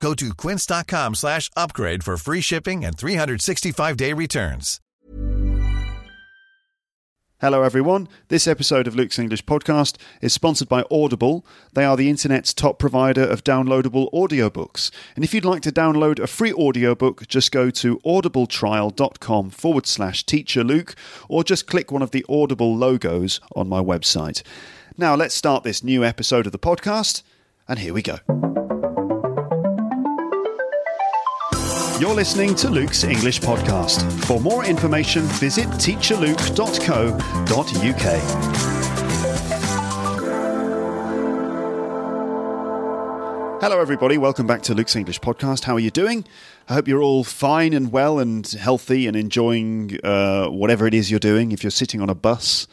Go to quince.com slash upgrade for free shipping and 365-day returns. Hello, everyone. This episode of Luke's English Podcast is sponsored by Audible. They are the internet's top provider of downloadable audiobooks. And if you'd like to download a free audiobook, just go to audibletrial.com forward slash teacher Luke, or just click one of the Audible logos on my website. Now, let's start this new episode of the podcast, and here we go. You're listening to Luke's English Podcast. For more information, visit teacherluke.co.uk. Hello, everybody. Welcome back to Luke's English Podcast. How are you doing? I hope you're all fine and well and healthy and enjoying uh, whatever it is you're doing. If you're sitting on a bus,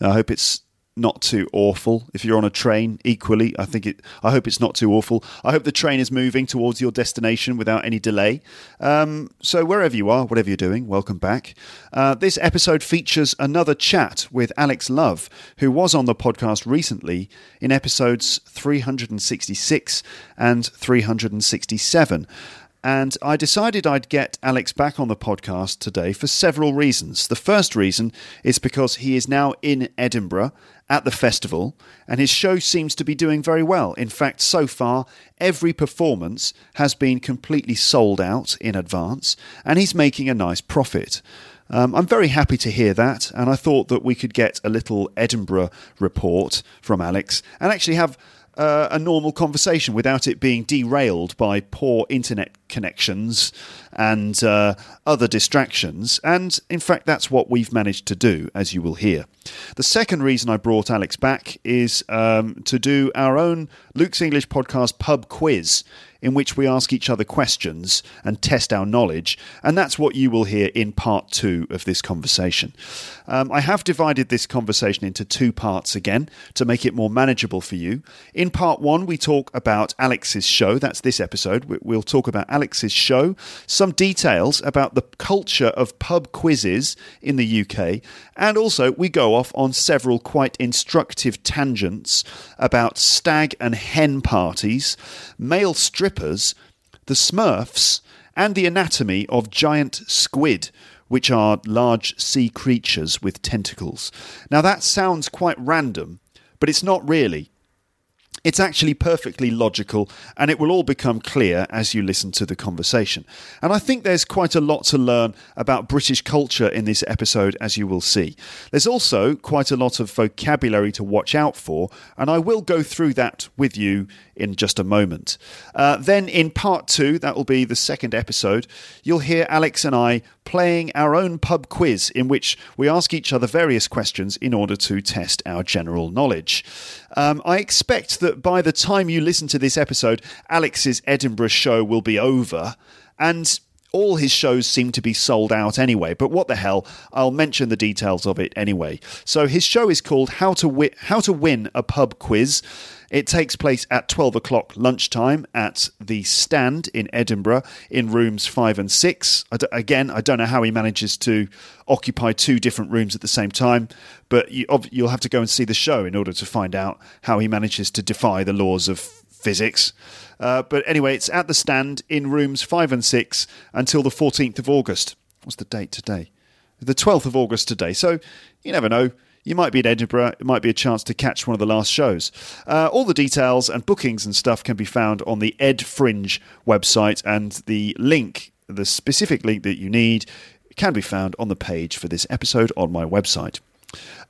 I hope it's not too awful. If you're on a train, equally, I think it. I hope it's not too awful. I hope the train is moving towards your destination without any delay. Um, so wherever you are, whatever you're doing, welcome back. Uh, this episode features another chat with Alex Love, who was on the podcast recently in episodes 366 and 367. And I decided I'd get Alex back on the podcast today for several reasons. The first reason is because he is now in Edinburgh at the festival, and his show seems to be doing very well. In fact, so far, every performance has been completely sold out in advance, and he's making a nice profit. Um, I'm very happy to hear that, and I thought that we could get a little Edinburgh report from Alex and actually have uh, a normal conversation without it being derailed by poor internet connections and uh, other distractions. And in fact, that's what we've managed to do, as you will hear. The second reason I brought Alex back is um, to do our own Luke's English podcast pub quiz in which we ask each other questions and test our knowledge. And that's what you will hear in part two of this conversation. Um, I have divided this conversation into two parts again to make it more manageable for you. In part one, we talk about Alex's show. That's this episode. We'll talk about Alex's show, some details about the culture of pub quizzes in the UK, and also we go off on several quite instructive tangents about stag and hen parties, male strippers, the Smurfs, and the anatomy of giant squid, which are large sea creatures with tentacles. Now, that sounds quite random, but it's not really. It's actually perfectly logical, and it will all become clear as you listen to the conversation. And I think there's quite a lot to learn about British culture in this episode, as you will see. There's also quite a lot of vocabulary to watch out for, and I will go through that with you in just a moment. Uh, then, in part two, that will be the second episode, you'll hear Alex and I playing our own pub quiz in which we ask each other various questions in order to test our general knowledge. Um, I expect that by the time you listen to this episode, Alex's Edinburgh show will be over. And all his shows seem to be sold out anyway, but what the hell? I'll mention the details of it anyway. So his show is called How to Wi- How to Win a Pub Quiz. It takes place at 12 o'clock lunchtime at the stand in Edinburgh in rooms five and six. I again, I don't know how he manages to occupy two different rooms at the same time, but you, will have to go and see the show in order to find out how he manages to defy the laws of physics. Uh, but anyway, it's at the stand in rooms five and six until the 14th of August. What's the date today? The 12th of August today. So you never know you might be in Edinburgh. It might be a chance to catch one of the last shows. Uh, all the details and bookings and stuff can be found on the Ed Fringe website, and the link, the specific link that you need, can be found on the page for this episode on my website.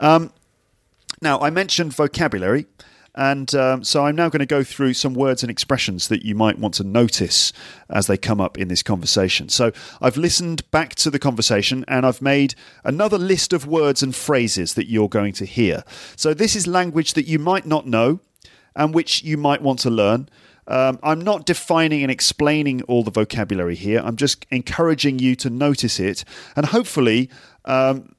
Um, now, I mentioned vocabulary. And um, so I'm now going to go through some words and expressions that you might want to notice as they come up in this conversation. So I've listened back to the conversation and I've made another list of words and phrases that you're going to hear. So this is language that you might not know and which you might want to learn. Um, I'm not defining and explaining all the vocabulary here. I'm just encouraging you to notice it, and hopefully, um,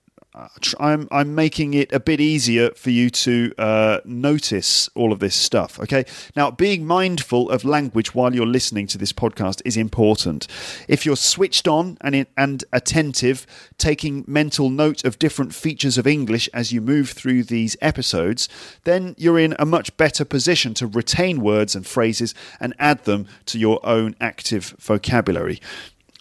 I'm I'm making it a bit easier for you to uh, notice all of this stuff. Okay, now being mindful of language while you're listening to this podcast is important. If you're switched on and and attentive, taking mental note of different features of English as you move through these episodes, then you're in a much better position to retain words and phrases and add them to your own active vocabulary.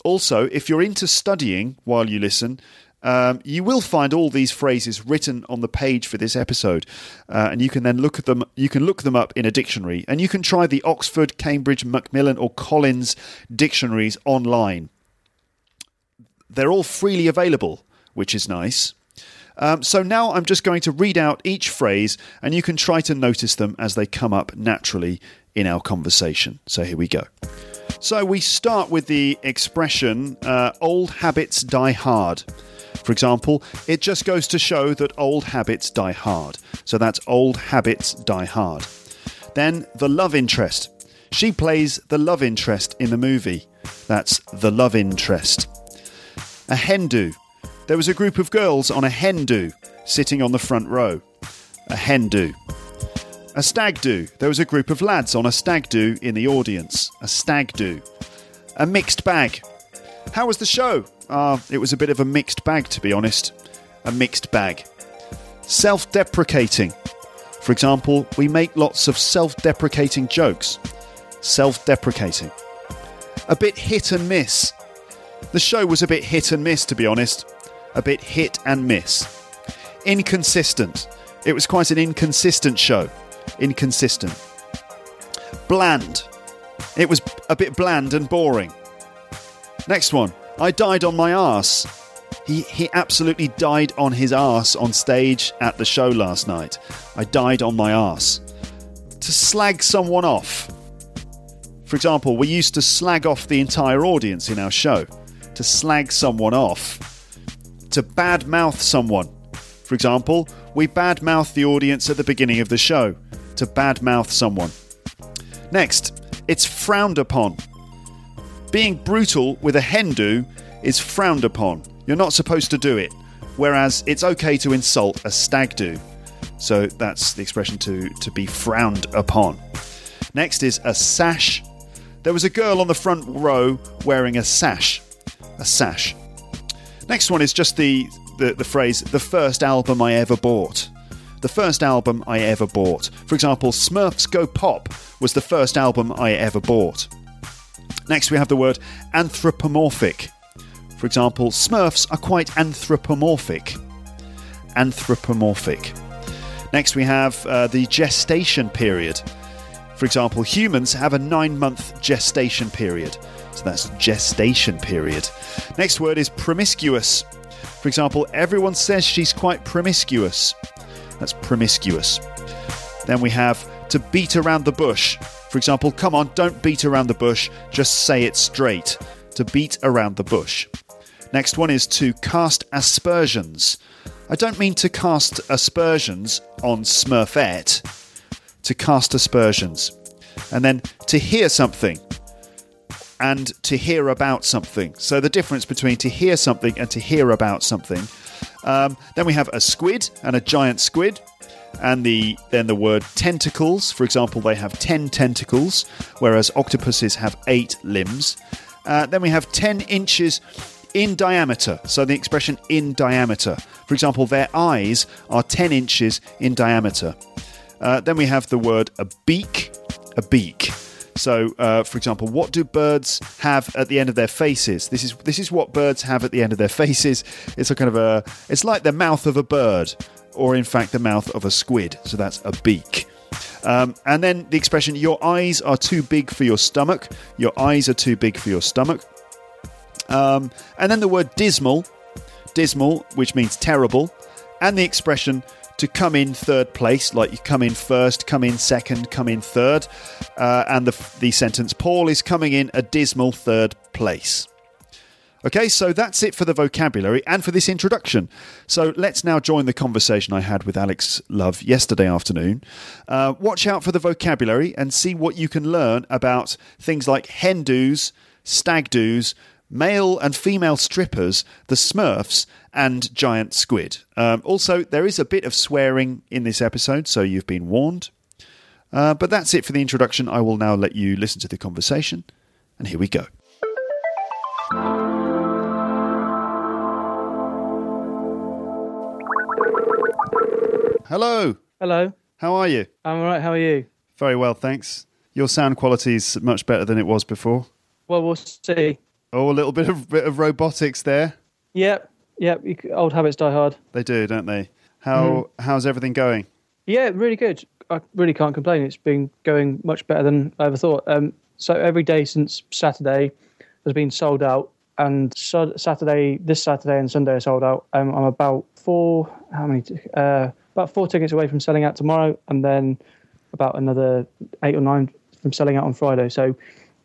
Also, if you're into studying while you listen, um, you will find all these phrases written on the page for this episode, uh, and you can then look at them. You can look them up in a dictionary, and you can try the Oxford, Cambridge, Macmillan, or Collins dictionaries online. They're all freely available, which is nice. Um, so now I'm just going to read out each phrase, and you can try to notice them as they come up naturally in our conversation. So here we go. So we start with the expression uh, "old habits die hard." For example, it just goes to show that old habits die hard. So that's old habits die hard. Then the love interest. She plays the love interest in the movie. That's the love interest. A hen do. There was a group of girls on a hen do sitting on the front row. A hen do. A stag do. There was a group of lads on a stag do in the audience. A stag do. A mixed bag. How was the show? Uh, it was a bit of a mixed bag, to be honest. A mixed bag. Self deprecating. For example, we make lots of self deprecating jokes. Self deprecating. A bit hit and miss. The show was a bit hit and miss, to be honest. A bit hit and miss. Inconsistent. It was quite an inconsistent show. Inconsistent. Bland. It was a bit bland and boring. Next one. I died on my ass. He, he absolutely died on his ass on stage at the show last night. I died on my ass. To slag someone off. For example, we used to slag off the entire audience in our show. To slag someone off. To badmouth someone. For example, we badmouth the audience at the beginning of the show. To badmouth someone. Next, it's frowned upon. Being brutal with a hen do is frowned upon. You're not supposed to do it. Whereas it's okay to insult a stag do. So that's the expression to, to be frowned upon. Next is a sash. There was a girl on the front row wearing a sash. A sash. Next one is just the, the, the phrase, the first album I ever bought. The first album I ever bought. For example, Smurfs Go Pop was the first album I ever bought. Next, we have the word anthropomorphic. For example, Smurfs are quite anthropomorphic. Anthropomorphic. Next, we have uh, the gestation period. For example, humans have a nine month gestation period. So that's gestation period. Next word is promiscuous. For example, everyone says she's quite promiscuous. That's promiscuous. Then we have to beat around the bush. For example, come on, don't beat around the bush, just say it straight. To beat around the bush. Next one is to cast aspersions. I don't mean to cast aspersions on Smurfette, to cast aspersions. And then to hear something and to hear about something. So the difference between to hear something and to hear about something. Um, then we have a squid and a giant squid and the then the word tentacles. For example, they have ten tentacles, whereas octopuses have eight limbs. Uh, then we have ten inches in diameter. So the expression in diameter. For example, their eyes are ten inches in diameter. Uh, then we have the word a beak. A beak. So, uh, for example, what do birds have at the end of their faces? This is this is what birds have at the end of their faces. It's a kind of a it's like the mouth of a bird or in fact the mouth of a squid. So that's a beak. Um, and then the expression, your eyes are too big for your stomach. Your eyes are too big for your stomach. Um, and then the word dismal, dismal, which means terrible. And the expression to come in third place, like you come in first, come in second, come in third. Uh, and the, the sentence, Paul is coming in a dismal third place. Okay, so that's it for the vocabulary and for this introduction. So let's now join the conversation I had with Alex Love yesterday afternoon. Uh, watch out for the vocabulary and see what you can learn about things like hen do's, stag do's, male and female strippers, the Smurfs, and giant squid. Um, also, there is a bit of swearing in this episode, so you've been warned. Uh, but that's it for the introduction. I will now let you listen to the conversation, and here we go. Hello. Hello. How are you? I'm all right. How are you? Very well, thanks. Your sound quality is much better than it was before. Well, we'll see. Oh, a little bit of bit of robotics there. Yep. Yep. C- old habits die hard. They do, don't they? How Mm-hmm. how's everything going? Yeah, really good. I really can't complain. It's been going much better than I ever thought. Um, so every day since Saturday has been sold out, and so Saturday, this Saturday and Sunday are sold out. Um, I'm about four. How many? Uh, about four tickets away from selling out tomorrow, and then about another eight or nine from selling out on Friday. So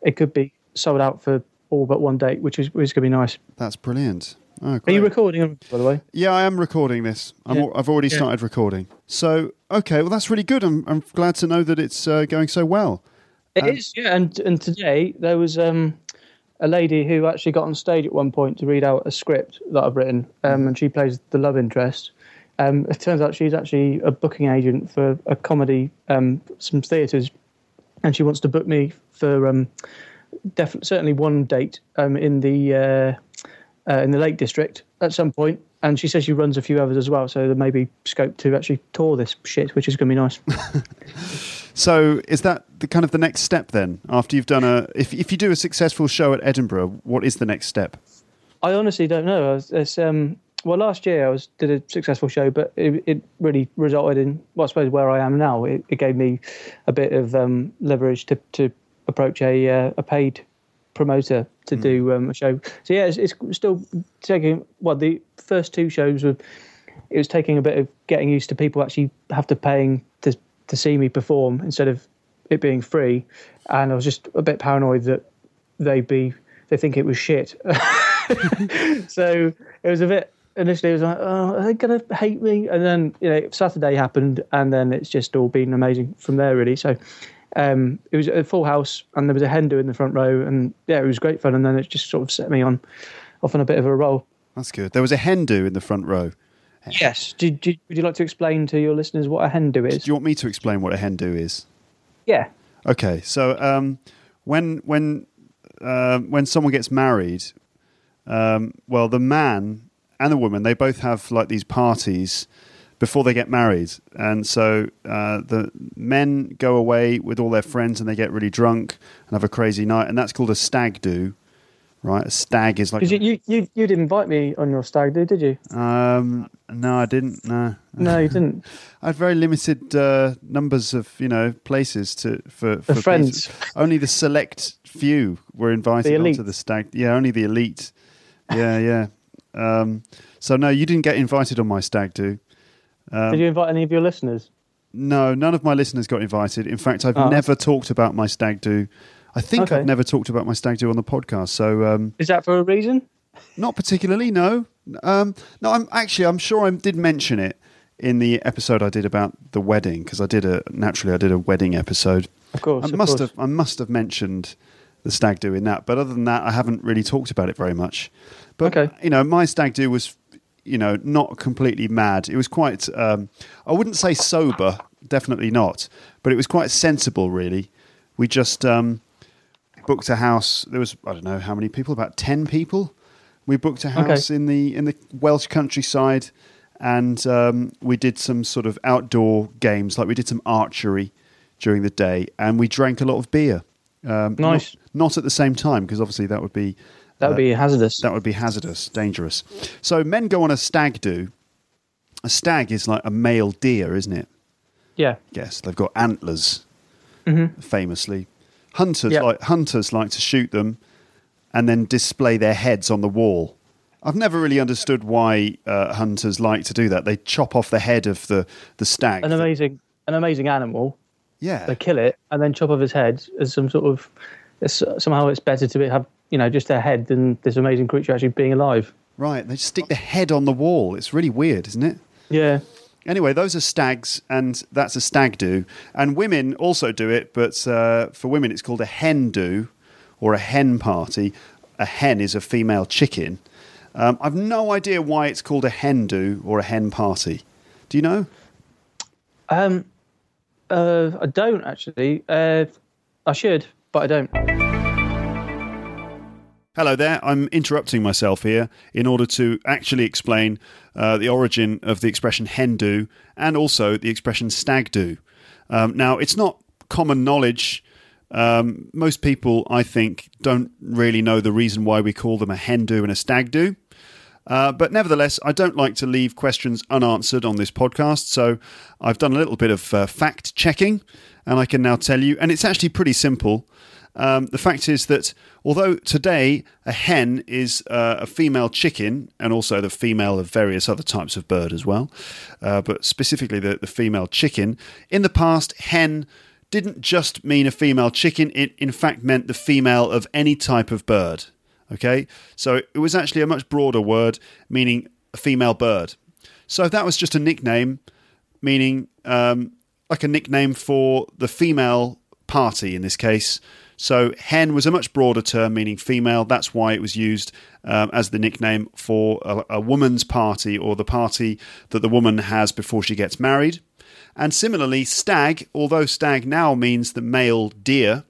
it could be sold out for all but one date, which is which is going to be nice. That's brilliant. Oh, Are you recording, by the way? yeah, I am recording this. I'm, yeah. I've already Yeah. started recording. So, okay, well, that's really good. I'm, I'm glad to know that it's uh, going so well. It is, yeah. And and today there was um, a lady who actually got on stage at one point to read out a script that I've written, um, and she plays the love interest. Um, it turns out she's actually a booking agent for a comedy, um, some theatres, and she wants to book me for um, definitely certainly one date um, in the uh, uh, in the Lake District at some point. And she says she runs a few others as well, so there may be scope to actually tour this shit, which is going to be nice. So, is that the kind of the next step then? After you've done a, if if you do a successful show at Edinburgh, what is the next step? I honestly don't know. I it's, um, well, last year I was did a successful show, but it, it really resulted in, well, I suppose where I am now. It, it gave me a bit of um, leverage to, to approach a uh, a paid promoter to do um, a show. So yeah, it's, it's still taking. Well, the first two shows were. It was taking a bit of getting used to people actually have to paying to to see me perform instead of it being free, and I was just a bit paranoid that they'd be they think it was shit. so it was a bit initially it was like oh are they gonna hate me and then you know saturday happened and then it's just all been amazing from there really so um it was a full house and there was a hen do in the front row and yeah it was great fun and then it just sort of set me on off on a bit of a roll That's good. There was a hen do in the front row. yes do, do, would you like to explain to your listeners what a hen do is Do you want me to explain what a hen do is? yeah Okay, so um, when when uh, when someone gets married, um, well, the man and the woman they both have like these parties before they get married, and so uh, the men go away with all their friends and they get really drunk and have a crazy night, and that's called a stag do, right? A stag is like because you, you you didn't invite me on your stag do did you um, no, I didn't. No, no you didn't I had very limited uh, numbers of you know places to for, for friends. Only the select few were invited onto the stag. Yeah, only the elite. Yeah, yeah. Um, so no, you didn't get invited on my stag do. Um, did you invite any of your listeners No, none of my listeners got invited. In fact, I've Oh. never talked about my stag do. I think Okay. I've never talked about my stag do on the podcast. So um, is that for a reason not particularly, no. Um, no, I'm actually I'm sure I did mention it in the episode I did about the wedding because I did a naturally I did a wedding episode. of course I must course. have I must have mentioned the stag do in that, but other than that, I haven't really talked about it very much. But Okay. you know, my stag do was you know not completely mad. It was quite um, I wouldn't say sober, definitely not, but it was quite sensible. Really, we just um, booked a house. There was I don't know how many people, about ten people. We booked a house in the in the Welsh countryside, and um, we did some sort of outdoor games, like we did some archery during the day, and we drank a lot of beer. Um, not- Nice. Not, at the same time, because obviously that would be that would uh, be hazardous that would be hazardous, dangerous. So men go on a stag do. A stag is like a male deer, isn't it? yeah Yes, they've got antlers, Mm-hmm. famously. Hunters Yeah. like hunters like to shoot them, and then display their heads on the wall. I've never really understood why uh, hunters like to do that. They chop off the head of the the stag. an amazing an amazing animal. yeah, They kill it and then chop off his head as some sort of. Somehow, it's better to be, have you know just their head and this amazing creature actually being alive. Right, they stick the head on the wall. It's really weird, isn't it? Yeah. Anyway, those are stags, and that's a stag do. And women also do it, but uh, for women, it's called a hen do or a hen party. A hen is a female chicken. Um, I've no idea why it's called a hen do or a hen party. Do you know? Um, uh, I don't actually. Uh, I should, but I don't. Hello there. I'm interrupting myself here in order to actually explain uh, the origin of the expression hen do and also the expression stag do. Um, now, it's not common knowledge. Um, most people, I think, don't really know the reason why we call them a hen do and a stag do. Uh, but nevertheless, I don't like to leave questions unanswered on this podcast, so I've done a little bit of uh, fact checking, and I can now tell you, and it's actually pretty simple. Um, the fact is that although today a hen is uh, a female chicken and also the female of various other types of bird as well, uh, but specifically the, the female chicken, in the past, hen didn't just mean a female chicken, it in fact meant the female of any type of bird. Okay, so it was actually a much broader word meaning a female bird. So that was just a nickname, meaning um, like a nickname for the female party in this case. So hen was a much broader term meaning female. That's why it was used um, as the nickname for a, a woman's party or the party that the woman has before she gets married. And similarly, stag, although stag now means the male deer,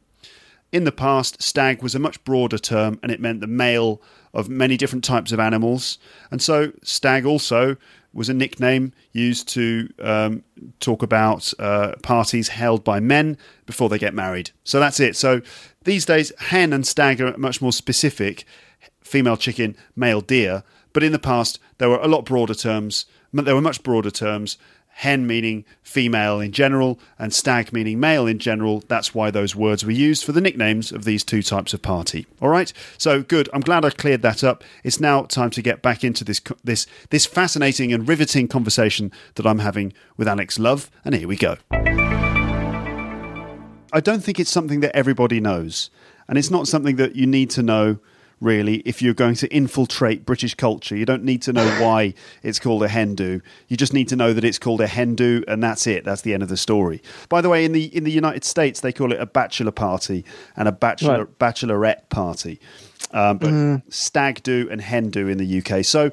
in the past, stag was a much broader term and it meant the male of many different types of animals. And so, stag also was a nickname used to um, talk about uh, parties held by men before they get married. So that's it. So these days, hen and stag are much more specific female chicken, male deer. But in the past, there were a lot broader terms. There were much broader terms hen meaning female in general, and stag meaning male in general. That's why those words were used for the nicknames of these two types of party. All right, so good. I'm glad I cleared that up. It's now time to get back into this this this fascinating and riveting conversation that I'm having with Alex Love, and here we go. I don't think it's something that everybody knows, and it's not something that you need to know really, if you're going to infiltrate British culture. You don't need to know why it's called a hen do. You just need to know that it's called a hen do, and that's it. That's the end of the story. By the way, in the in the United States, they call it a bachelor party and a bachelor Right. bachelorette party, um, but Mm-hmm. stag do and hen do in the UK. So.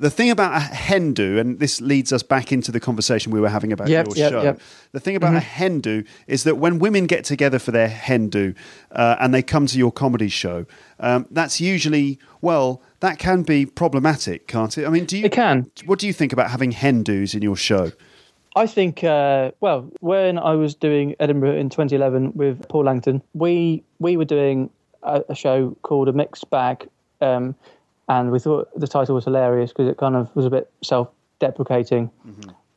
The thing about a hen do, and this leads us back into the conversation we were having about Yep, your yep, show. yep. The thing about a hen do is that when women get together for their hen do uh, and they come to your comedy show, um, that's usually, well, that can be problematic, can't it? I mean, do you, It can. what do you think about having hen do's in your show? I think, uh, well, when I was doing Edinburgh in 2011 with Paul Langton, we we were doing a, a show called A Mixed Bag, um, and we thought the title was hilarious because it kind of was a bit self-deprecating.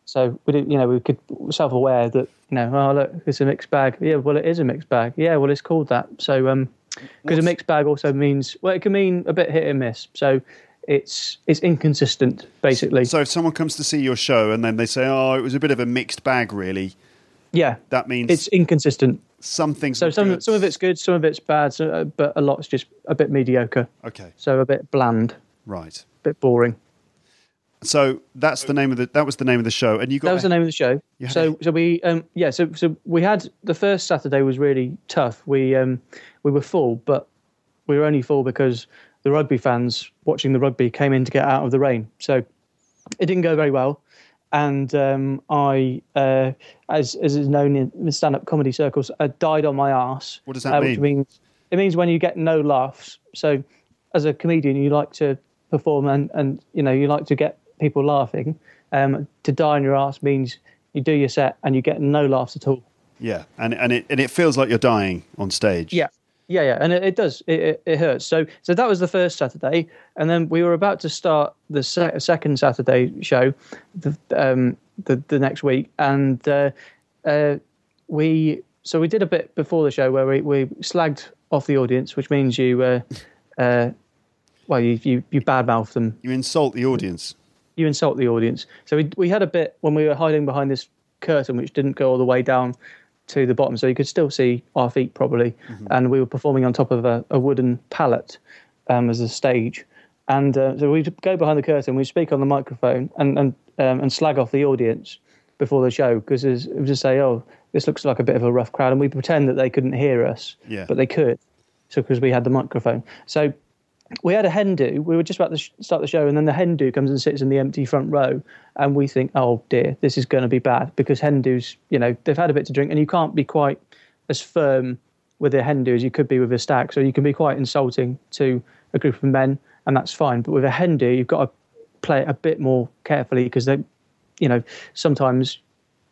So we did, you know, we could self-aware that you know, oh look, it's a mixed bag. Yeah, well, it is a mixed bag. Yeah, well, it's called that. So um, because a mixed bag also means well, it can mean a bit hit and miss. So it's it's inconsistent basically. So if someone comes to see your show and then they say, oh, it was a bit of a mixed bag, really, yeah, that means it's inconsistent. Some things So some good. some of it's good, some of it's bad, so, uh, but a lot's just a bit mediocre. Okay, So a bit bland, right. a bit boring. So that's the name of the that was the name of the show, and you got That was a- the name of the show. So so we um yeah so so we had the first Saturday was really tough. We um we were full, but we were only full because the rugby fans watching the rugby came in to get out of the rain. So it didn't go very well. And um, I, uh, as as is known in stand-up comedy circles, I died on my ass. What does that uh, Which mean? means it means when you get no laughs. So, as a comedian, you like to perform and and you know you like to get people laughing. Um, to die on your ass means you do your set and you get no laughs at all. yeah, and and it and it feels like you're dying on stage. Yeah, yeah, yeah, and it, it does. It, it, it hurts. So, so that was the first Saturday, and then we were about to start the se- second Saturday show, the um, the, the next week, and uh, uh, we so we did a bit before the show where we, we slagged off the audience, which means you, uh, uh, well, you you, you badmouth them, you insult the audience. you insult the audience. So we we had a bit when we were hiding behind this curtain, which didn't go all the way down to the bottom, so you could still see our feet probably. And we were performing on top of a, a wooden pallet um, as a stage. And uh, so we'd go behind the curtain, we'd speak on the microphone and and um, and slag off the audience before the show because it was just say, "Oh, this looks like a bit of a rough crowd," and we pretend that they couldn't hear us, Yeah. but they could, so because we had the microphone. So we had a hen do. We were just about to start the show, and then the hen do comes and sits in the empty front row, and we think, "Oh dear, this is going to be bad," because hen dos, you know, they've had a bit to drink, and you can't be quite as firm with a hen do as you could be with a stag. So you can be quite insulting to a group of men, and that's fine. But with a hen do, you've got to play it a bit more carefully because they, you know, sometimes,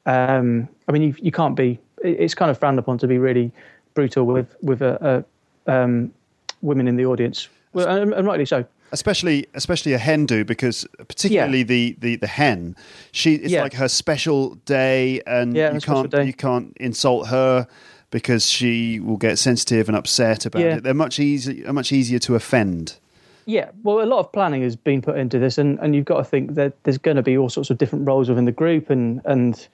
um, I mean, you you can't be. It's kind of frowned upon to be really brutal with with a, a um, women in the audience, well, and, and rightly so. especially especially a hen do because particularly the, the the hen she it's Yeah. like her special day and Yeah, you can't you can't insult her because she will get sensitive and upset about Yeah. it they're much easier much easier to offend Yeah, well, a lot of planning has been put into this, and, and you've got to think that there's going to be all sorts of different roles within the group, and and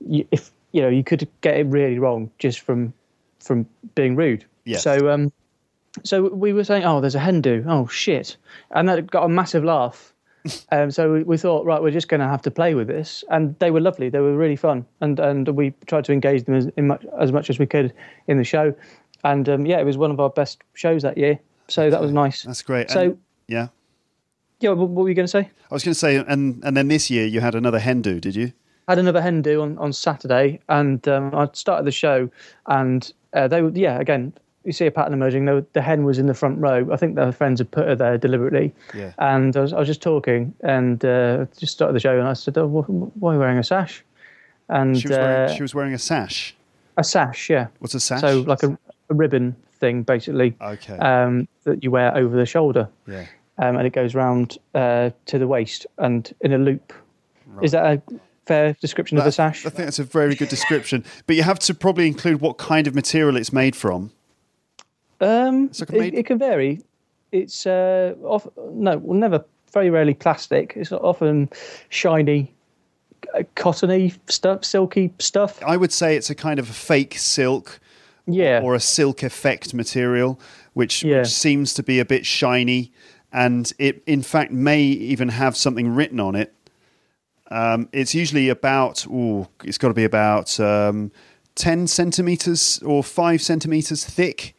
you, if you know you could get it really wrong just from from being rude. Yes. So um, so we were saying, oh, there's a hen do. Oh shit, and that got a massive laugh. um, so we, we thought, right, we're just going to have to play with this, and they were lovely. They were really fun, and and we tried to engage them as in much as much as we could in the show, and um, yeah, it was one of our best shows that year. So that was nice. that's great So And- yeah yeah, what, what were you going to say? I was going to say and and then this year you had another hen do did you had another hen do on, on Saturday, and um, I started the show, and uh, they were yeah again. You see a pattern emerging. The, the hen was in the front row. I think their friends had put her there deliberately. Yeah. And I was, I was just talking, and uh, just started the show, and I said, "Oh, wh- why are you wearing a sash?" And she was wearing, uh, she was wearing a sash a sash, yeah. what's a sash So like a, a ribbon thing, basically. Okay. Um, that you wear over the shoulder. yeah um, and it goes round uh, to the waist and in a loop. Is that a fair description of a sash? I think that's a very good description but you have to probably include what kind of material it's made from Um, like it, it can vary. It's uh, off, no, well, never, very rarely plastic. It's often shiny, uh, cottony stuff, silky stuff. I would say it's a kind of a fake silk Yeah, or a silk effect material, which, Yeah. which seems to be a bit shiny, and it in fact may even have something written on it. Um, it's usually about, ooh, it's got to be about um, ten centimeters or five centimeters thick,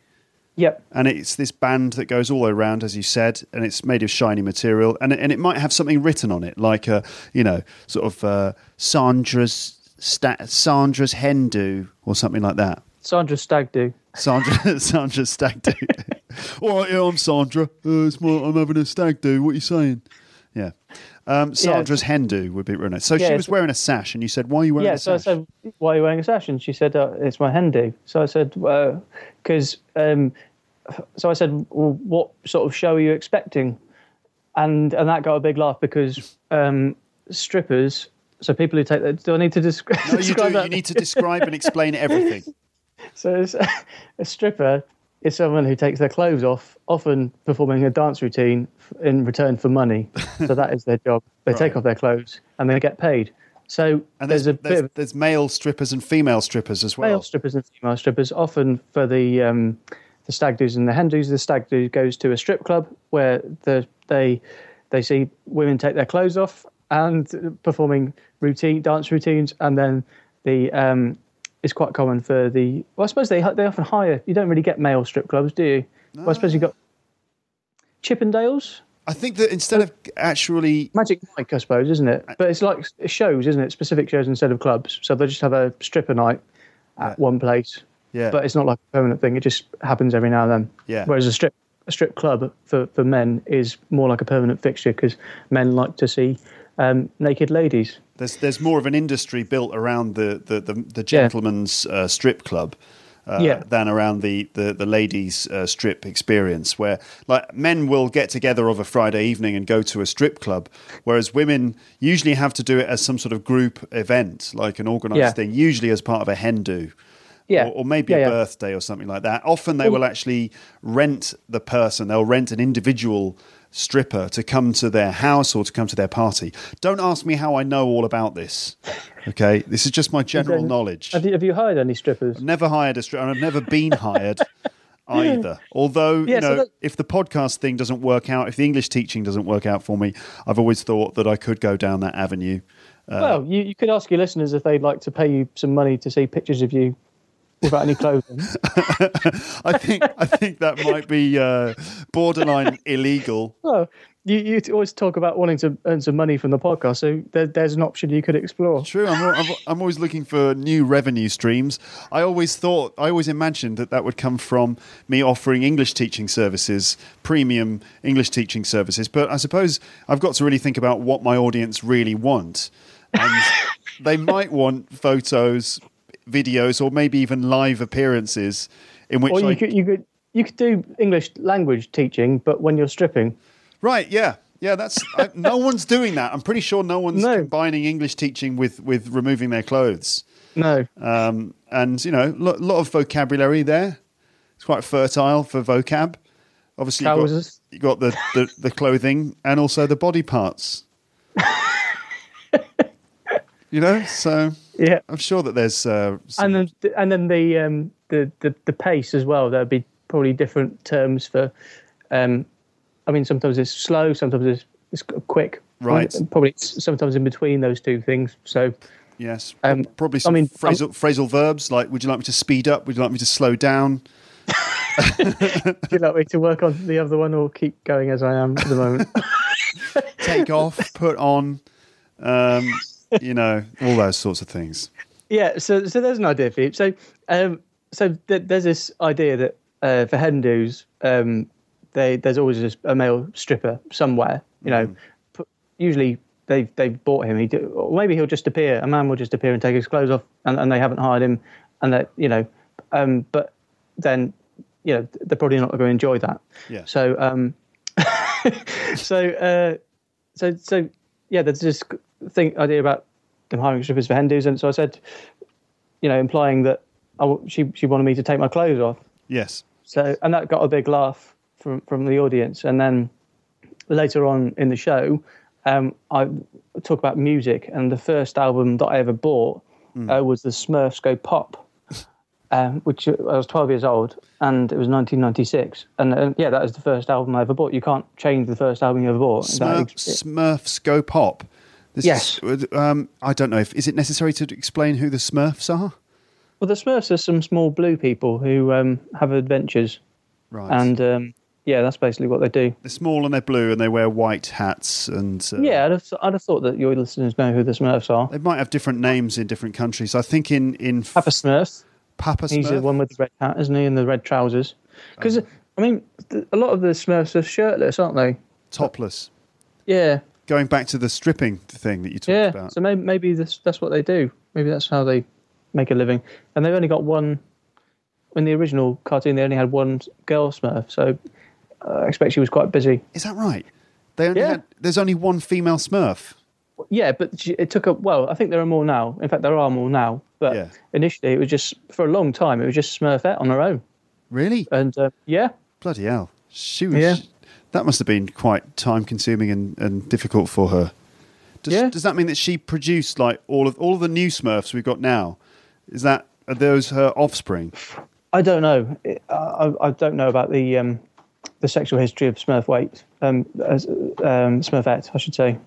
yep, and it's this band that goes all around, as you said, and it's made of shiny material, and it- and it might have something written on it, like a you know sort of uh, Sandra's sta- Sandra's hen do or something like that. Sandra Stag do. Sandra, Sandra stag do. All right, yeah, I'm Sandra. Uh, it's my, I'm having a stag do. What are you saying? Yeah. Um, Sandra's hen do would be really nice. So Yeah, she was wearing a sash, and you said, "Why are you wearing Yeah, a so I sash?" said, "Why are you wearing a sash?" And she said, uh, "It's my hen do." So I said, "Because." um, so I said, well, "What sort of show are you expecting?" And and that got a big laugh because um, strippers. So people who take that. Do I need to descri- no, you describe do. that? You need to describe and explain everything. So it's, a stripper is someone who takes their clothes off, often performing a dance routine in return for money. so that is their job. They take off their clothes and they get paid. So And there's, there's, a there's, bit of there's male strippers and female strippers as well. male strippers and female strippers. Often for the um, the stag do's and the hen do's, the stag do goes to a strip club where the they they see women take their clothes off and performing routine dance routines, and then the um, it's quite common for the. Well, I suppose they they often hire. You don't really get male strip clubs, do you? Well, I suppose you've got Chippendales, I think that instead of actually, Magic Mike, I suppose, isn't it? But it's like shows, isn't it? Specific shows instead of clubs. So they just have a stripper night at one place yeah, but it's not like a permanent thing. It just happens every now and then. Yeah. Whereas a strip a strip club for, for men is more like a permanent fixture because men like to see um, naked ladies. there's there's more of an industry built around the the the, the gentleman's uh, strip club. Uh, Yeah. Than around the the the ladies' uh, strip experience, where like men will get together of a Friday evening and go to a strip club, whereas women usually have to do it as some sort of group event, like an organised Yeah. thing, usually as part of a hen do. Yeah. Or, or maybe Yeah, a yeah. birthday or something like that. Often they will actually rent the person. They'll rent an individual stripper to come to their house or to come to their party. Don't ask me how I know all about this. Okay, this is just my general knowledge. Have you, have you hired any strippers? Never hired a stripper, and I've never been hired either. Although, Yeah, you so know, that- if the podcast thing doesn't work out, if the English teaching doesn't work out for me, I've always thought that I could go down that avenue. Uh, well, you, you could ask your listeners if they'd like to pay you some money to see pictures of you without any clothing. I think I think that might be uh, borderline illegal. well, you, you always talk about wanting to earn some money from the podcast, so there, there's an option you could explore. True, I'm, I'm, I'm always looking for new revenue streams. I always thought, I always imagined that that would come from me offering English teaching services, premium English teaching services. But I suppose I've got to really think about what my audience really want. And they might want photos, videos, or maybe even live appearances in which Or I you could you could you could do English language teaching, but when you're stripping. Right, yeah. Yeah, that's I, no one's doing that. I'm pretty sure no one's No. combining English teaching with with removing their clothes. No. Um, and you know, a lot, lot of vocabulary there. It's quite fertile for vocab. Obviously, you've got, you got the, the, the clothing and also the body parts. You know, so Yeah. I'm sure that there's. Uh, some- and then and then the um the, the the pace as well there'd be probably different terms for um i mean sometimes it's slow sometimes it's, it's quick Right. Probably sometimes in between those two things so yes, um, probably I some mean, phrasal, phrasal verbs like "Would you like me to speed up? Would you like me to slow down?" would you like me to work on the other one or keep going as i am at the moment Take off, put on, um, you know, all those sorts of things. yeah so so there's an idea for you so um so th- there's this idea that uh, for hen do's um they there's always just a male stripper somewhere you know. P- usually they've they've bought him. He do, or maybe he'll just appear a man will just appear and take his clothes off and, and they haven't hired him and that you know um but then you know they're probably not going to enjoy that. Yeah. so um so uh so so yeah there's this thing idea about them hiring strippers for hen do's and so i said you know implying that I she she wanted me to take my clothes off Yes. so and that got a big laugh from from the audience. And then later on in the show, um, I talk about music, and the first album that I ever bought uh, was the Smurfs Go Pop. Um, which I was 12 years old, and it was 1996. And uh, yeah, that was the first album I ever bought. You can't change the first album you ever bought. Smurf, Smurfs go pop. This Yes. Is, um, I don't know if is it necessary to explain who the Smurfs are. well, the Smurfs are some small blue people who um, have adventures, Right. and um, yeah, that's basically what they do. they're small and they're blue and they wear white hats and uh, Yeah, I'd have, I'd have thought that your listeners know who the Smurfs are. They might have different names in different countries. I think in in Papa Smurf. Papa Smurf. He's the one with the red hat, isn't he? And the red trousers. Because I mean, a lot of the Smurfs are shirtless, aren't they? topless. Yeah, Going back to the stripping thing that you talked yeah. about. So maybe maybe this, that's what they do. Maybe that's how they make a living. And they've only got one. In the original cartoon, they only had one girl Smurf, so uh, I expect she was quite busy. Is that right? They only Yeah. had, there's only one female Smurf. Yeah, but she, it took a well. I think there are more now. In fact, there are more now. But Yeah. initially, it was just for a long time. It was just Smurfette on her own. Really? And uh, yeah, Bloody hell. She was. Yeah. That must have been quite time consuming and, and difficult for her. Does, Yeah. does that mean that she produced like all of all of the new Smurfs we've got now? Is that are those her offspring? I don't know. I, I don't know about the um, the sexual history of Smurf weight, um, as, um, Smurfette, I should say.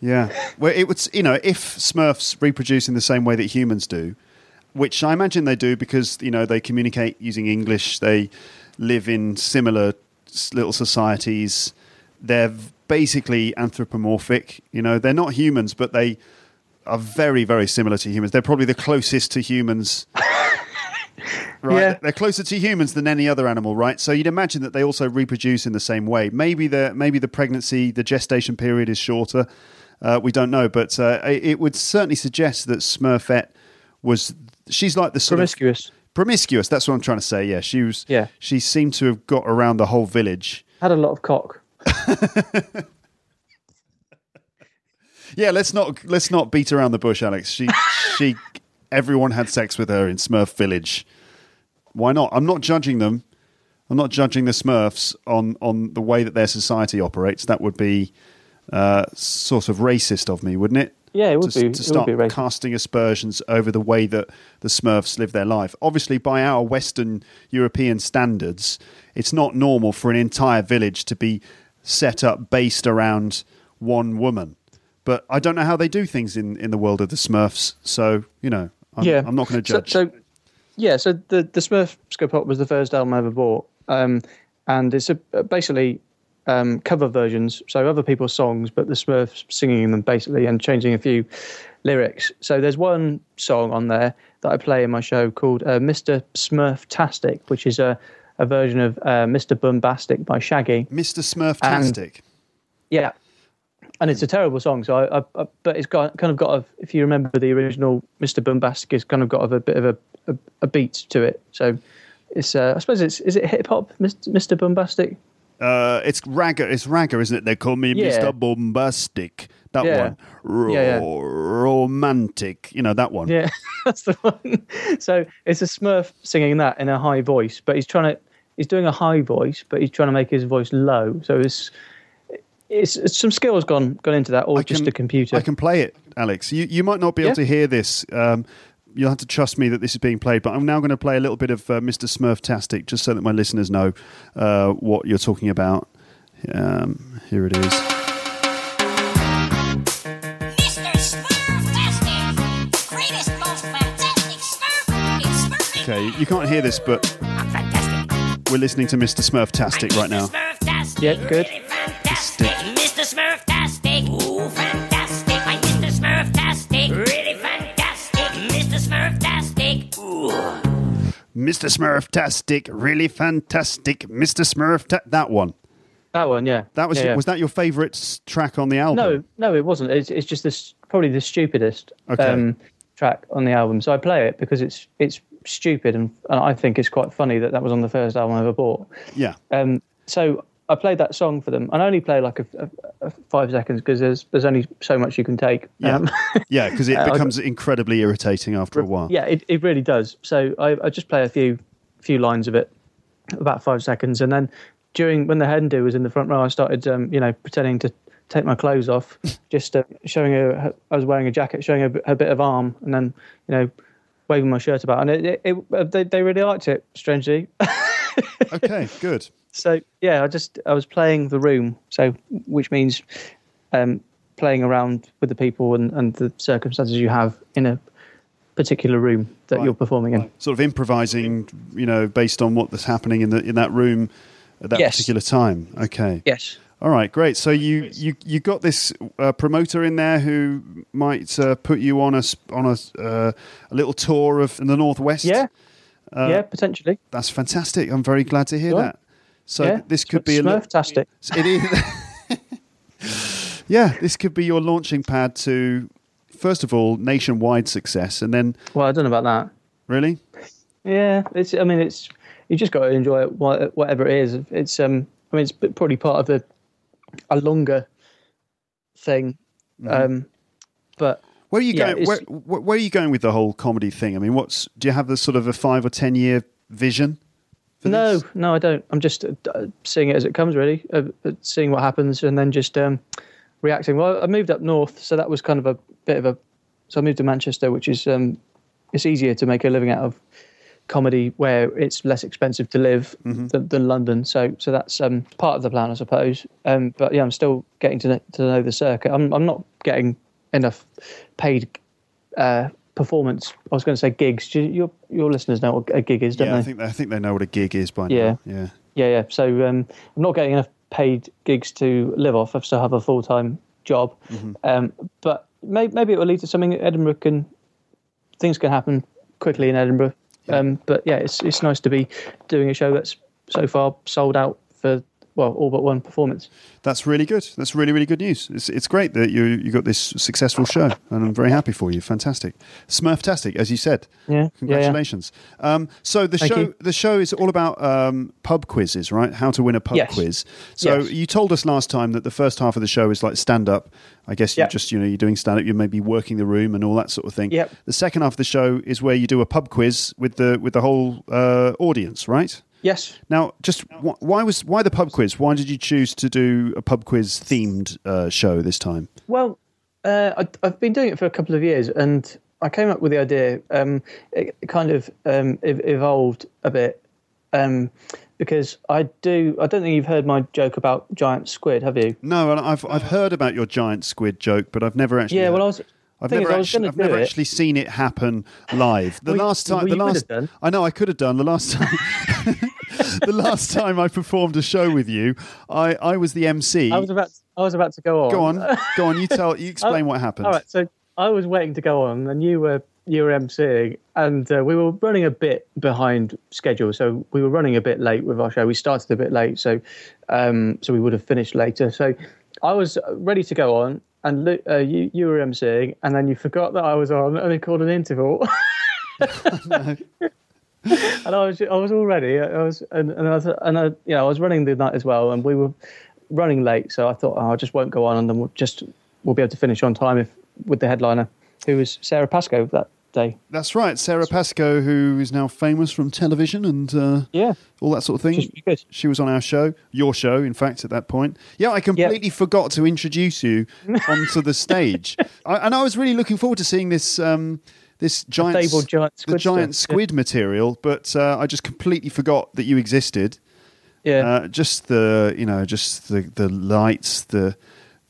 Yeah. Well, it would. You know, if Smurfs reproduce in the same way that humans do, which I imagine they do because you know they communicate using English, they live in similar little societies. They're basically anthropomorphic. You know, they're not humans, but they are very, very similar to humans. They're probably the closest to humans. Right, Yeah. they're closer to humans than any other animal, right? So you'd imagine that they also reproduce in the same way. Maybe the maybe the pregnancy, the gestation period is shorter. Uh, we don't know, but uh, it would certainly suggest that Smurfette was. She's like the sort Promiscuous. of promiscuous. That's what I'm trying to say. Yeah, she was. Yeah. she seemed to have got around the whole village. Had a lot of cock. Yeah, let's not let's not beat around the bush, Alex. She she everyone had sex with her in Smurf Village. Why not? I'm not judging them. I'm not judging the Smurfs on on the way that their society operates. That would be uh, sort of racist of me, wouldn't it? Yeah, it would to, be. to start be casting aspersions over the way that the Smurfs live their life. Obviously, by our Western European standards, it's not normal for an entire village to be set up based around one woman. But I don't know how they do things in, in the world of the Smurfs. So you know, I'm, yeah, I'm not going to judge. So, yeah, so the the Smurf Pop was the first album I ever bought, um, and it's a, basically um, cover versions, so other people's songs, but the Smurfs singing them basically and changing a few lyrics. So there's one song on there that I play in my show called uh, "Mr. Smurf-tastic," which is a a version of uh, "Mr. Boombastic" by Shaggy. Mr. Smurftastic. Yeah, and it's a terrible song. So I, I, I but it's got kind of got a. If you remember the original Mr. Boombastic, it's kind of got a bit of a, a, a beat to it. So it's. Uh, I suppose it's. Is it hip hop, Mr. Mr. Boombastic? Uh, it's ragga. It's ragga, isn't it? They call me Yeah. Mr. Boombastic. That Yeah. one. Ro- Yeah. Romantic. You know that one. Yeah, that's the one. So it's a Smurf singing that in a high voice, but he's trying to. He's doing a high voice, but he's trying to make his voice low. So it's. It's, it's some skills gone gone into that, or I just can- a computer. I can play it, Alex. You you might not be able Yeah. to hear this. Um, you'll have to trust me that this is being played. But I'm now going to play a little bit of uh, Mr. Smurftastic, just so that my listeners know uh, what you're talking about. Um, here it is. Mr. Smurftastic! Greatest, most fantastic Smurf! It's Smurfing! Okay, you can't hear this, but we're listening to Mr. Smurftastic right now. Smurftastic! Yeah, good. Fantastic! Mr. Smurftastic, really fantastic. Mr. Smurf, that one. that one, yeah. That was Yeah, yeah. was that your favourite track on the album? No, no, it wasn't. It's, it's just this probably the stupidest Okay. um, track on the album. So I play it because it's it's stupid, and, and I think it's quite funny that that was on the first album I ever bought. Yeah. Um, so I played that song for them, and I only play like a, a, a five seconds because there's there's only so much you can take. Yeah, Um, yeah, because it Uh, I- becomes incredibly irritating after a while. yeah, it, it really does. So I, I just play a few few lines of it, about five seconds, and then during when the hen do was in the front row, I started um, you know pretending to take my clothes off, just uh, showing her, her. I was wearing a jacket, showing her a bit of arm, and then you know waving my shirt about, and it, it, it they they really liked it. Strangely, Okay, good. So yeah, I just I was playing the room, so which means um, playing around with the people and, and the circumstances you have in a particular room that Right. you're performing in. Sort of improvising, you know, based on what was happening in the in that room at that Yes. particular time. Okay. Yes. All right, great. So you you you got this uh, promoter in there who might uh, put you on a on a uh, a little tour of the northwest. Yeah. Uh, yeah, potentially. that's fantastic. I'm very glad to hear Sure. that. So yeah. this could be a Smurftastic. It is. yeah, this could be your launching pad to, first of all, nationwide success, and then Well, I don't know about that. really, Yeah, it's. I mean, it's. You just got to enjoy it, whatever it is. It's. Um. I mean, it's probably part of the a longer thing. Um. But where are you Yeah, going? Where, where are you going with the whole comedy thing? I mean, what's do you have the sort of a five or ten year vision? No, this? no, I don't. I'm just uh, uh, seeing it as it comes, really. Uh, uh, seeing what happens, and then just um, reacting. Well, I moved up north, so that was kind of a bit of a. So I moved to Manchester, which is um, it's easier to make a living out of comedy where it's less expensive to live Mm-hmm. than, than London. So so that's um, part of the plan, I suppose. Um, but yeah, I'm still getting to know, to know the circuit. I'm I'm not getting enough paid uh, performance. I was going to say gigs. Do you- Your your listeners know what a gig is, don't Yeah, they? I think I think they know what a gig is by Yeah. now. Yeah, Yeah, yeah. So um, I'm not getting enough paid gigs to live off. I still have a full time job, Mm-hmm. um, but may, maybe it will lead to something. Edinburgh can things can happen quickly in Edinburgh. Um, but yeah, it's it's nice to be doing a show that's so far sold out for well all but one performance. that's really good. That's really really good news. It's it's great that you you got this successful show, and I'm very happy for you. Fantastic, Smurftastic, as you said. Yeah, yeah, yeah. Congratulations. Um, so the Thank show you. the show is all about um, pub quizzes, right? How to win a pub Yes. quiz. So Yes. you told us last time that the first half of the show is like stand up. I guess you Yeah. just you know you're doing stand up. You're maybe working the room and all that sort of thing. Yep. The second half of the show is where you do a pub quiz with the with the whole uh, audience, right? Yes. Now, just wh- why was why the pub quiz? Why did you choose to do a pub quiz themed uh, show this time? Well, uh, I, I've been doing it for a couple of years, and I came up with the idea. Um, it kind of um, ev- evolved a bit um, because I do. I don't think you've heard my joke about giant squid, have you? No, and I've I've heard about your giant squid joke, but I've never actually. Yeah. Well, I was. I've never, is, actually, I've never actually seen it happen live. The Well, last time, well, the you could have last. I know I could have done. The last time, the last time I performed a show with you, I, I was the MC. I was about. I was about to go on. go on, go on. You tell, you explain what happened. All right. So I was waiting to go on, and you were you were emceeing, and uh, we were running a bit behind schedule. So we were running a bit late with our show. We started a bit late, so um, so we would have finished later. So I was ready to go on, and uh, you you were emceeing, and then you forgot that I was on, and they called an interval. and I was I was all ready. I was and, and I was, and I you know I was running the night as well, and we were running late. So I thought oh, I just won't go on, and then we'll just we'll be able to finish on time if with the headliner, who was Sara Pascoe that day. That's right, Sara Pascoe, who is now famous from television and uh, Yeah, all that sort of thing. She's pretty good. She was on our show, your show, in fact, at that point. Yeah, I completely forgot to introduce you onto the stage, I, and I was really looking forward to seeing this. Um, this giant, fabled giant the squid giant stuff, squid material, but uh, I just completely forgot that you existed. yeah. Uh, just the you know, just the the lights, the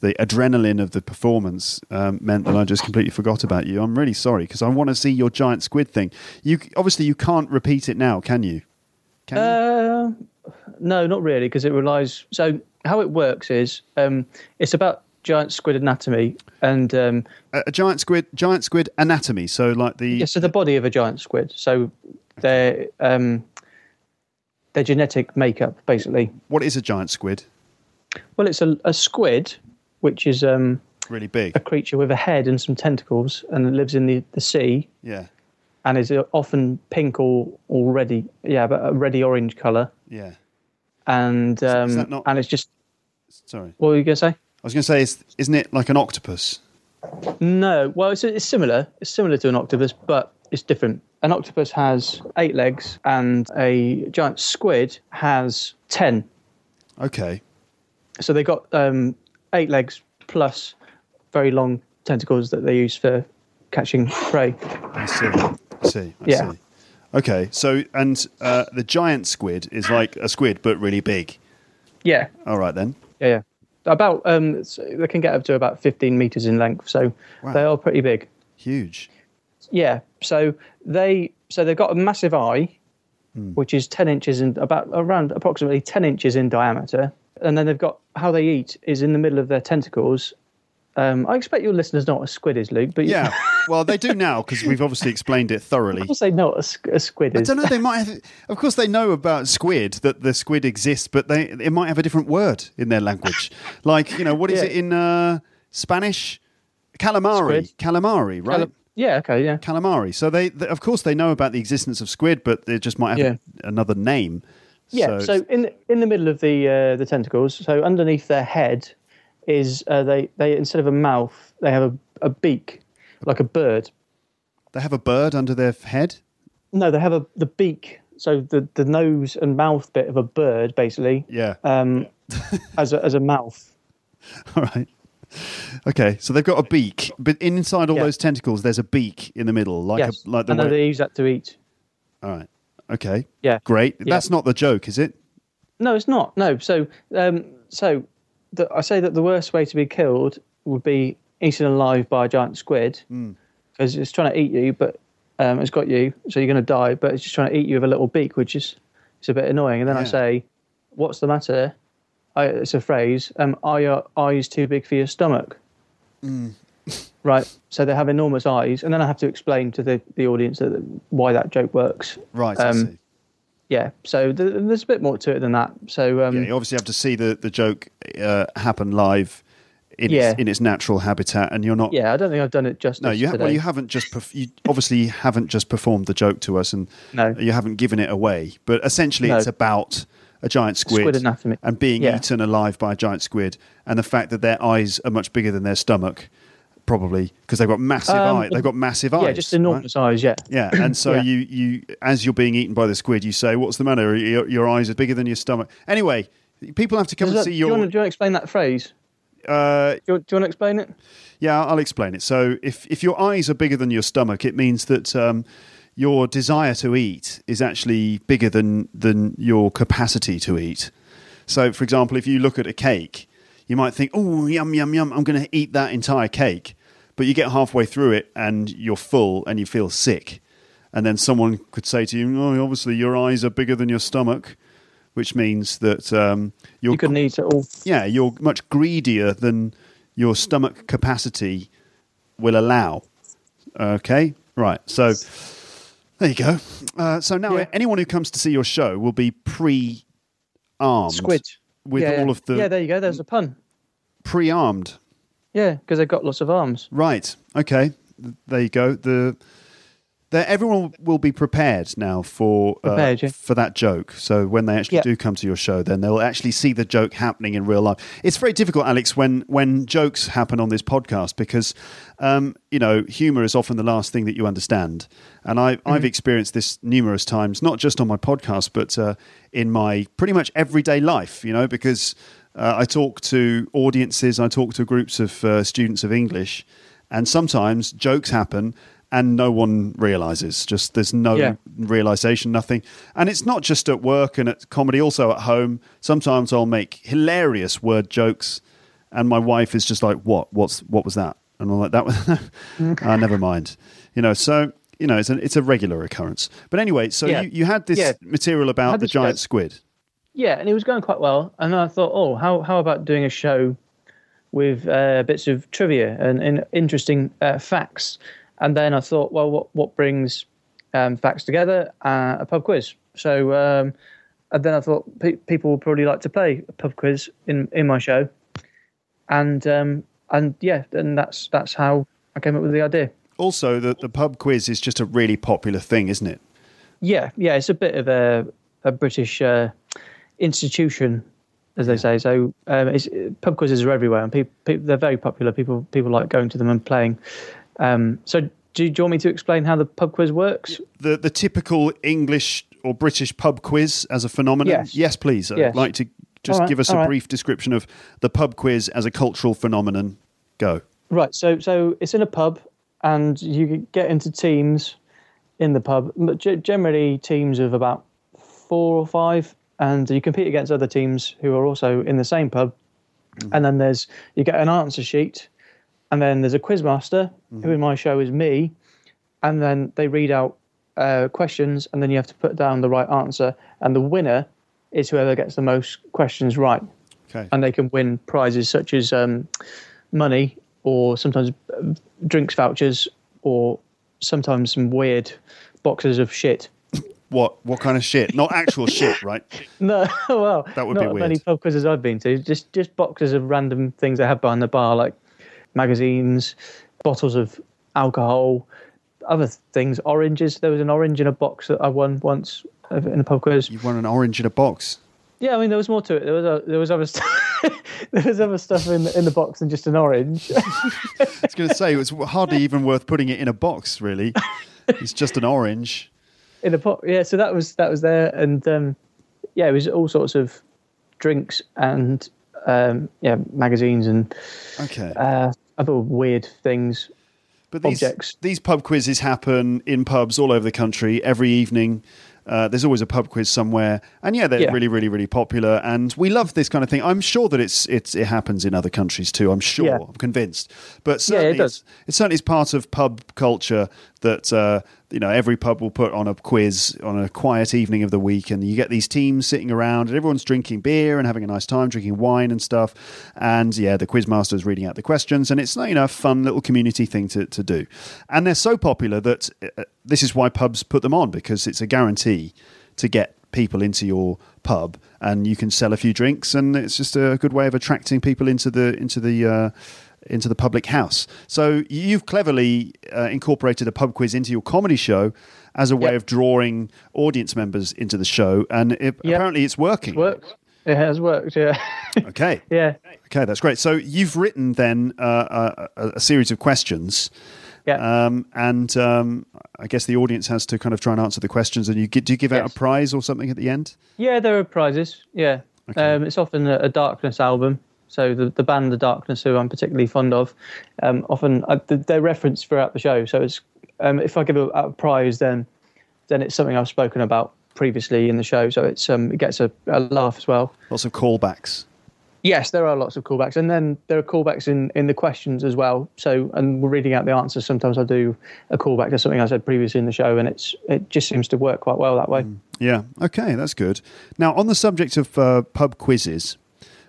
the adrenaline of the performance um, meant that I just completely forgot about you. I'm really sorry because I want to see your giant squid thing. You obviously you can't repeat it now, can you? Can you? Uh, no, not really, because it relies. So how it works is um, it's about giant squid anatomy, and um, a, a giant squid, giant squid anatomy. So like the yeah, so the body of a giant squid. So their um, their genetic makeup, basically. what is a giant squid? Well, it's a, a squid, which is um, Really big. a creature with a head and some tentacles, and it lives in the, the sea, Yeah, and is often pink or already, yeah, but a reddy orange color, yeah. and um, that not- and it's just. Sorry, What were you gonna say? I was going to say, is, isn't it like an octopus? No, well, it's, it's similar. It's similar to an octopus, but it's different. An octopus has eight legs, and a giant squid has ten. Okay, So they got um, eight legs plus very long tentacles that they use for catching prey. I see. I see. I Yeah. see. Okay, so and uh, the giant squid is like a squid but really big. Yeah, All right then. yeah, yeah. About um, it's- they can get up to about fifteen meters in length, so Wow. they are pretty big. Huge. Yeah, so they so they've got a massive eye, Hmm. which is ten inches in about around approximately ten inches in diameter, and then they've got how they eat is in the middle of their tentacles. Um, I expect your listeners know what a squid is, Luke, but Yeah. well, they do now because we've obviously explained it thoroughly. of course they know what a, a squid I don't know. They might have. Of course, they know about squid that the squid exists, but they it might have a different word in their language. Like you know, what is Yeah. it in uh, Spanish? Calamari. Squid. Calamari, right? Cali- yeah, okay, yeah, Calamari. So they, they, of course, they know about the existence of squid, but they just might have Yeah. another name. Yeah. So, in the, in the middle of the uh, the tentacles, so underneath their head is uh, they they instead of a mouth they have a, a beak like a bird. they have a bird under their head. No, they have a the beak. So the, the nose and mouth bit of a bird, basically, Yeah. um, as a, as a mouth. All right. Okay, so they've got a beak, but inside all Yeah. those tentacles, there's a beak in the middle, like yes, a, like the and way. they use that to eat. All right. Okay. Yeah. Great. Yeah. That's not the joke, is it? No, it's not. No. So, um, so the, I say that the worst way to be killed would be eaten alive by a giant squid Hmm. because it's trying to eat you, but um, it's got you, so you're going to die. But it's just trying to eat you with a little beak, which is it's a bit annoying. And then I say, "What's the matter?" I, it's a phrase. Um, are your eyes too big for your stomach? Hmm. Right. So they have enormous eyes, and then I have to explain to the, the audience that, why that joke works. Right. I Um, see. Yeah. So th- there's a bit more to it than that. So um, Yeah, you obviously have to see the, the joke uh, happen live in, Yeah. its, in its natural habitat, and you're not. Yeah, I don't think I've done it justice No, you ha- well, you haven't just perf- you obviously haven't just performed the joke to us, and No. you haven't given it away. But essentially, No. it's about a giant squid, Squid anatomy. and being Yeah. eaten alive by a giant squid, and the fact that their eyes are much bigger than their stomach. Probably because they've got massive Um, eyes. They've got massive eyes. yeah, just right? enormous eyes. Yeah. Yeah, and so Yeah. you you as you're being eaten by the squid, you say, "What's the matter? Your, your eyes are bigger than your stomach." Anyway, people have to come Does and that- see do, you your. to, do you want to explain that phrase? uh, Do you, do you want to explain it? yeah, I'll explain it. So if if your eyes are bigger than your stomach, it means that um, your desire to eat is actually bigger than than your capacity to eat. So, for example, if you look at a cake, you might think, "Oh, yum yum yum! I'm going to eat that entire cake," but you get halfway through it and you're full and you feel sick, and then someone could say to you, "Oh, obviously your eyes are bigger than your stomach," which means that um, you're You couldn't eat it all. yeah, you're much greedier than your stomach capacity will allow. Okay, right. So there you go. Uh, so now Yeah. anyone who comes to see your show will be pre-armed, Squid. With yeah, all of the Yeah, there you go. There's a pun. pre-armed. Yeah, because they've got lots of arms. Right. Okay. There you go. The there, everyone will be prepared now for uh, Prepared, yeah. for that joke. So when they actually Yeah. do come to your show, then they'll actually see the joke happening in real life. It's very difficult, Alex, when when jokes happen on this podcast because um, you know humor is often the last thing that you understand, and I, Mm-hmm. I've experienced this numerous times, not just on my podcast, but uh, in my pretty much everyday life. You know, because uh, I talk to audiences, I talk to groups of uh, students of English, and sometimes jokes happen and no one realizes. Just there's no Yeah. realization, nothing. And it's not just at work and at comedy, also at home. Sometimes I'll make hilarious word jokes, and my wife is just like, "What? What's what was that?" And I'm like, "That was ah, never mind." You know, so. You know, it's a, it's a regular occurrence. But anyway, so Yeah. you, you had this Yeah. material about the giant joke. squid. Yeah, and it was going quite well. And I thought, oh, how how about doing a show with uh, bits of trivia and, and interesting uh, facts? And then I thought, well, what what brings um, facts together? Uh, a pub quiz. So, um, and then I thought pe- people would probably like to play a pub quiz in in my show. And um, and yeah, and that's that's how I came up with the idea. Also, the, the pub quiz is just a really popular thing, isn't it? Yeah, yeah, it's a bit of a a British uh, institution, as they say. So um, it's, pub quizzes are everywhere, and people, people they're very popular. People people like going to them and playing. Um, so do, you- do you want me to explain how the pub quiz works? the the typical English or British pub quiz as a phenomenon? Yes. yes please. I'd like to just right, give us a right. brief description of the pub quiz as a cultural phenomenon. Go. Right. So so it's in a pub, and you get into teams in the pub. But ge- generally, teams of about four or five, and you compete against other teams who are also in the same pub. And then there's you get an answer sheet, and then there's a quizmaster, who in my show is me, and then they read out uh, questions, and then you have to put down the right answer, and the winner is whoever gets the most questions right Okay. and they can win prizes such as um, money or sometimes uh, drinks vouchers or sometimes some weird boxes of shit. what what kind of shit? Not actual shit, right? No, well, That would be not many weird. pub quizzes I've been to. Just just boxes of random things they have behind the bar, like magazines, bottles of alcohol, other things, oranges. There was an orange in a box that I won once uh, in a pub quiz. You won an orange in a box. Yeah, I mean there was more to it. There was a, there was other stuff. there was other stuff in the, in the box than just an orange. I was going to say it was hardly even worth putting it in a box. Really, it's just an orange. in a pot. Yeah, so that was that was there, and um, yeah, it was all sorts of drinks and um, yeah, magazines and Okay. uh, other weird things. But these, objects. these pub quizzes happen in pubs all over the country every evening. Uh, there's always a pub quiz somewhere, and yeah, they're Yeah. really, really, really popular. And we love this kind of thing. I'm sure that it's it's it happens in other countries too. I'm sure. Yeah. I'm convinced. But Yeah, it certainly, does. It's, it certainly is part of pub culture that uh, you know every pub will put on a quiz on a quiet evening of the week, and you get these teams sitting around, and everyone's drinking beer and having a nice time, drinking wine and stuff. And yeah, the quizmaster is reading out the questions, and it's you know a fun little community thing to, to do. And they're so popular that uh, this is why pubs put them on because it's a guarantee to get people into your pub, and you can sell a few drinks, and it's just a good way of attracting people into the into the. Uh, into the public house. So you've cleverly uh, incorporated a pub quiz into your comedy show as a way Yep. of drawing audience members into the show, and it, Yep. apparently it's working. Works. It has worked. Yeah. Okay. yeah. Okay, that's great. So you've written then uh, a, a, a series of questions. Yeah. Um, and um, I guess the audience has to kind of try and answer the questions. And you get, do you give out Yes. a prize or something at the end? Yeah, there are prizes. Yeah, Okay. um, it's often a, a Darkness album. So the the band The Darkness, who I'm particularly fond of, um, often uh, they're referenced throughout the show. So it's um, if I give a, a prize, then then it's something I've spoken about previously in the show. So it's um, it gets a, a laugh as well. Lots of callbacks. Yes, there are lots of callbacks, and then there are callbacks in, in the questions as well. So, and we're reading out the answers. Sometimes I do a callback to something I said previously in the show, and it's it just seems to work quite well that way. Yeah. Okay, that's good. Now, on the subject of uh, pub quizzes,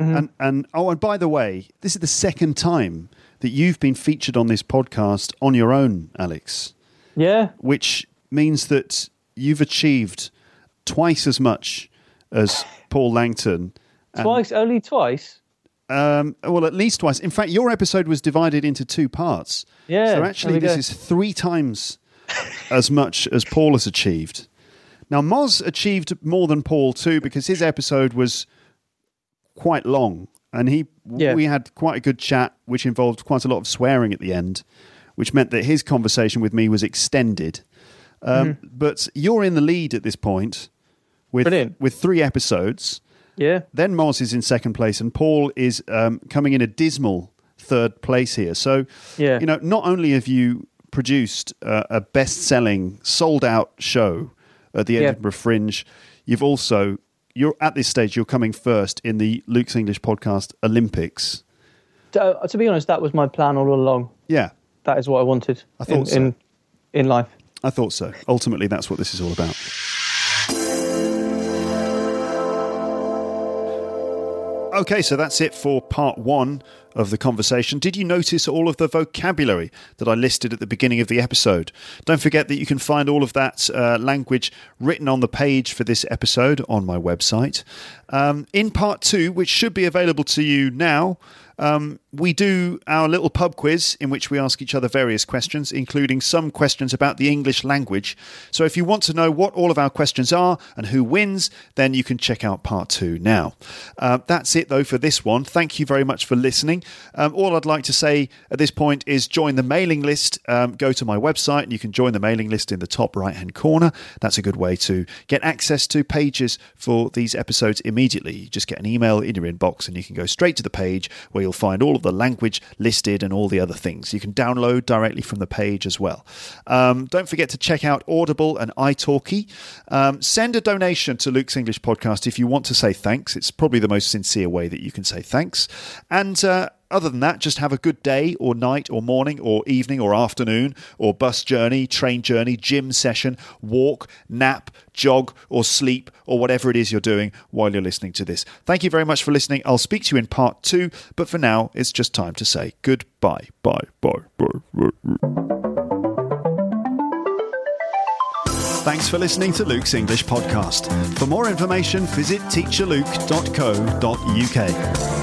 and and oh, and by the way, this is the second time that you've been featured on this podcast on your own, Alex, Yeah, which means that you've achieved twice as much as Paul Langton. and- twice, only twice. Um, well, at least twice. In fact, your episode was divided into two parts. Yeah, So actually, this go. is three times as much as Paul has achieved. Now, Moz achieved more than Paul too because his episode was quite long, and he Yeah. we had quite a good chat, which involved quite a lot of swearing at the end, which meant that his conversation with me was extended. Um, Mm-hmm. But you're in the lead at this point with Brilliant. with three episodes. Yeah, Then Moz is in second place, and Paul is um, coming in a dismal third place here. So, Yeah. you know, not only have you produced uh, a best-selling, sold-out show at the Yeah. Edinburgh Fringe, you've also you're at this stage you're coming first in the Luke's English Podcast Olympics. to, uh, to be honest, that was my plan all along. Yeah, That is what I wanted. I thought in, so. in in life. I thought so. Ultimately, that's what this is all about. Okay, so that's it for part one of the conversation. Did you notice all of the vocabulary that I listed at the beginning of the episode? Don't forget that you can find all of that uh, language written on the page for this episode on my website. Um, in part two, which should be available to you now, um, we do our little pub quiz in which we ask each other various questions, including some questions about the English language. So if you want to know what all of our questions are and who wins, then you can check out part two now. Uh, that's it, though, for this one. Thank you very much for listening. Um, all I'd like to say at this point is join the mailing list. Um, go to my website and you can join the mailing list in the top right hand corner. That's a good way to get access to pages for these episodes immediately. You just get an email in your inbox and you can go straight to the page where you'll find all of the language listed and all the other things. You can download directly from the page as well. Um, don't forget to check out Audible and iTalki. Um, send a donation to Luke's English Podcast if you want to say thanks. It's probably the most sincere way that you can say thanks. And uh, other than that, just have a good day or night or morning or evening or afternoon or bus journey, train journey, gym session, walk, nap, jog or sleep or whatever it is you're doing while you're listening to this. Thank you very much for listening. I'll speak to you in part two, but for now, it's just time to say goodbye. Bye, bye, bye, bye. Thanks for listening to Luke's English Podcast. For more information, visit teacherluke.co.uk.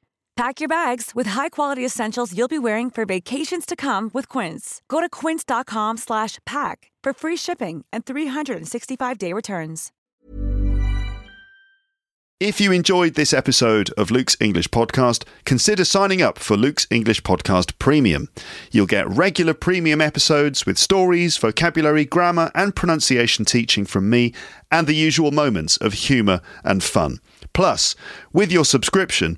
Pack your bags with high-quality essentials you'll be wearing for vacations to come with Quince. Go to quince.com slash pack for free shipping and 365-day returns. If you enjoyed this episode of Luke's English Podcast, consider signing up for Luke's English Podcast Premium. You'll get regular premium episodes with stories, vocabulary, grammar, and pronunciation teaching from me, and the usual moments of humour and fun. Plus, with your subscription,